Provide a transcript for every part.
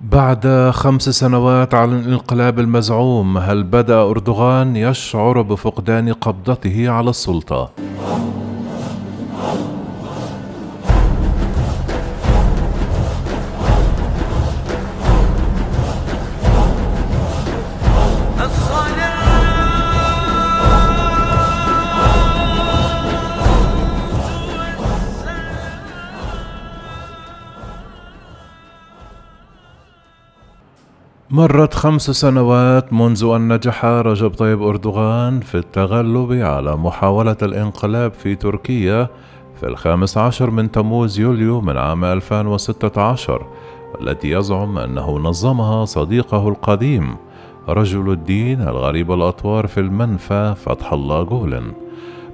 بعد خمس سنوات على الانقلاب المزعوم هل بدأ أردوغان يشعر بفقدان قبضته على السلطة؟ مرت خمس سنوات منذ أن نجح رجب طيب أردوغان في التغلب على محاولة الانقلاب في تركيا في الخامس عشر من تموز يوليو من عام 2016 التي يزعم أنه نظمها صديقه القديم رجل الدين الغريب الأطوار في المنفى فتح الله جولن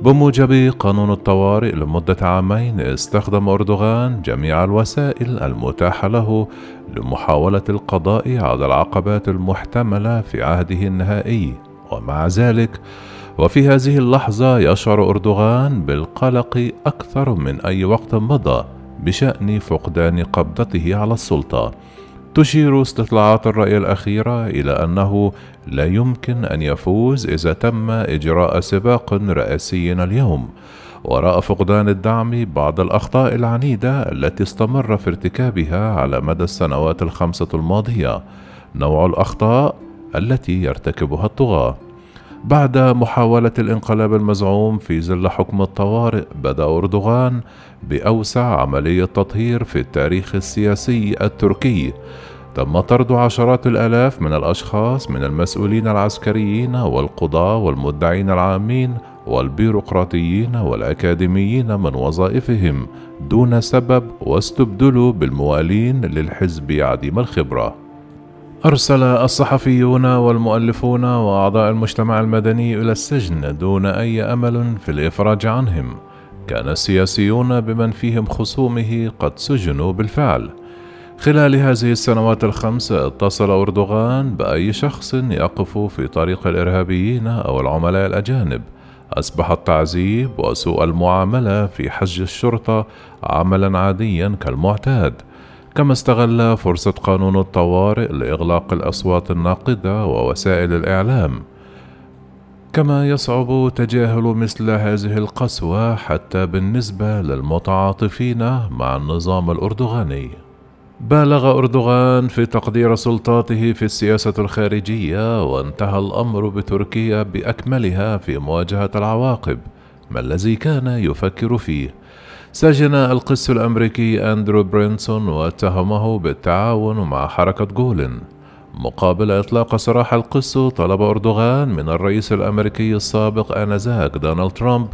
بموجب قانون الطوارئ لمدة عامين استخدم أردوغان جميع الوسائل المتاحة له لمحاولة القضاء على العقبات المحتملة في عهده النهائي. ومع ذلك وفي هذه اللحظة يشعر أردوغان بالقلق أكثر من أي وقت مضى بشأن فقدان قبضته على السلطة. تشير استطلاعات الرأي الأخيرة إلى أنه لا يمكن أن يفوز إذا تم إجراء سباق رئاسي اليوم. وراء فقدان الدعم بعض الأخطاء العنيدة التي استمر في ارتكابها على مدى السنوات الخمسة الماضية. نوع الأخطاء التي يرتكبها الطغاة. بعد محاولة الانقلاب المزعوم في ظل حكم الطوارئ بدأ أردوغان بأوسع عملية تطهير في التاريخ السياسي التركي. تم طرد عشرات الآلاف من الأشخاص من المسؤولين العسكريين والقضاة والمدعين العامين والبيروقراطيين والأكاديميين من وظائفهم دون سبب واستبدلوا بالموالين للحزب عديم الخبرة. أرسل الصحفيون والمؤلفون وأعضاء المجتمع المدني إلى السجن دون أي أمل في الإفراج عنهم. كان السياسيون بمن فيهم خصومه قد سجنوا بالفعل. خلال هذه السنوات الخمس اتصل أردوغان بأي شخص يقف في طريق الإرهابيين أو العملاء الأجانب. أصبح التعذيب وسوء المعاملة في حج الشرطة عملا عاديا كالمعتاد. كما استغل فرصة قانون الطوارئ لإغلاق الأصوات الناقدة ووسائل الإعلام كما يصعب تجاهل مثل هذه القسوة حتى بالنسبة للمتعاطفين مع النظام الأردوغاني بالغ أردوغان في تقدير سلطاته في السياسة الخارجية وانتهى الأمر بتركيا بأكملها في مواجهة العواقب ما الذي كان يفكر فيه. سجن القس الأمريكي أندرو برينسون واتهمه بالتعاون مع حركة جولن مقابل إطلاق سراح القس طلب أردوغان من الرئيس الأمريكي السابق آنذاك دونالد ترامب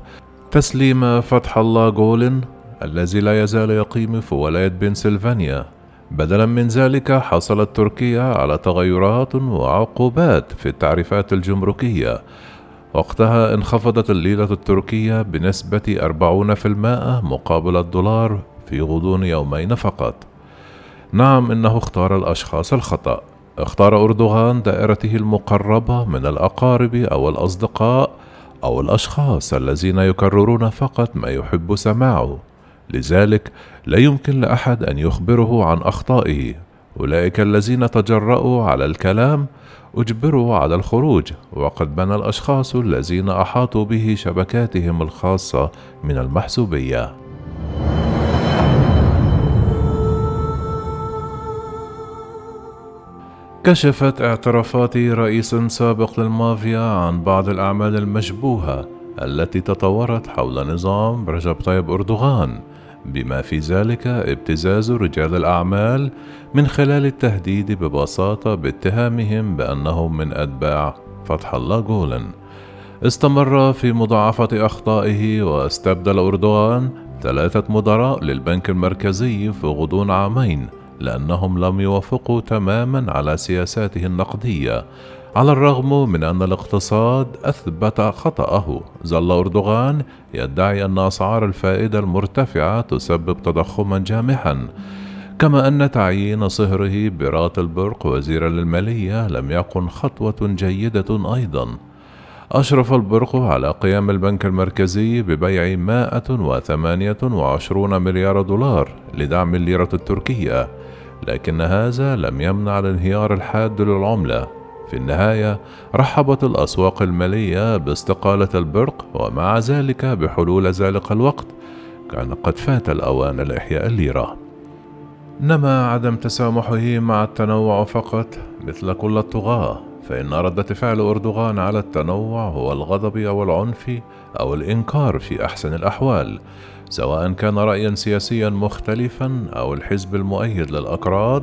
تسليم فتح الله جولن الذي لا يزال يقيم في ولاية بنسلفانيا. بدلا من ذلك حصلت تركيا على تغيرات وعقوبات في التعريفات الجمركية وقتها انخفضت الليرة التركية بنسبة 40% مقابل الدولار في غضون يومين فقط. نعم إنه اختار الأشخاص الخطأ. اختار أردوغان دائرته المقربة من الأقارب أو الأصدقاء أو الأشخاص الذين يكررون فقط ما يحب سماعه. لذلك لا يمكن لأحد أن يخبره عن أخطائه. أولئك الذين تجرأوا على الكلام أجبروا على الخروج وقد بنى الأشخاص الذين أحاطوا به شبكاتهم الخاصة من المحسوبية. كشفت اعترافات رئيس سابق للمافيا عن بعض الأعمال المشبوهة التي تطورت حول نظام رجب طيب أردوغان. بما في ذلك ابتزاز رجال الأعمال من خلال التهديد ببساطة باتهامهم بأنهم من أتباع فتح الله جولن استمر في مضاعفة أخطائه واستبدل أردوغان ثلاثة مدراء للبنك المركزي في غضون عامين لأنهم لم يوافقوا تماما على سياساته النقدية على الرغم من أن الاقتصاد أثبت خطأه ظل أردوغان يدعي أن أسعار الفائدة المرتفعة تسبب تضخما جامحا كما أن تعيين صهره برات البرق وزيرا للمالية لم يكن خطوة جيدة أيضا. أشرف البرق على قيام البنك المركزي ببيع 128 مليار دولار لدعم الليرة التركية لكن هذا لم يمنع الانهيار الحاد للعملة. في النهاية رحبت الأسواق المالية باستقالة البرق ومع ذلك بحلول ذلك الوقت كان قد فات الأوان لإحياء الليرة. نما عدم تسامحه مع التنوع فقط مثل كل الطغاة فإن ردة فعل أردوغان على التنوع هو الغضب أو العنف أو الإنكار في أحسن الأحوال سواء كان رأيا سياسيا مختلفا أو الحزب المؤيد للأكراد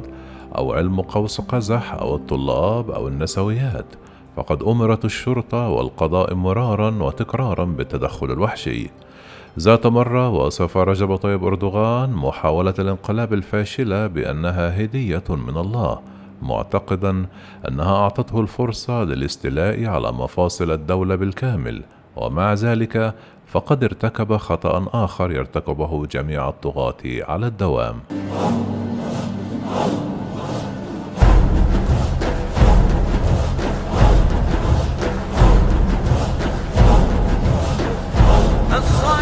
أو علم قوس قزح أو الطلاب أو النسويات. فقد أمرت الشرطة والقضاء مرارا وتكرارا بالتدخل الوحشي ذات مرة وصف رجب طيب أردوغان محاولة الانقلاب الفاشلة بأنها هدية من الله معتقدا أنها أعطته الفرصة للاستيلاء على مفاصل الدولة بالكامل. ومع ذلك فقد ارتكب خطأ آخر يرتكبه جميع الطغاة على الدوام. Yes!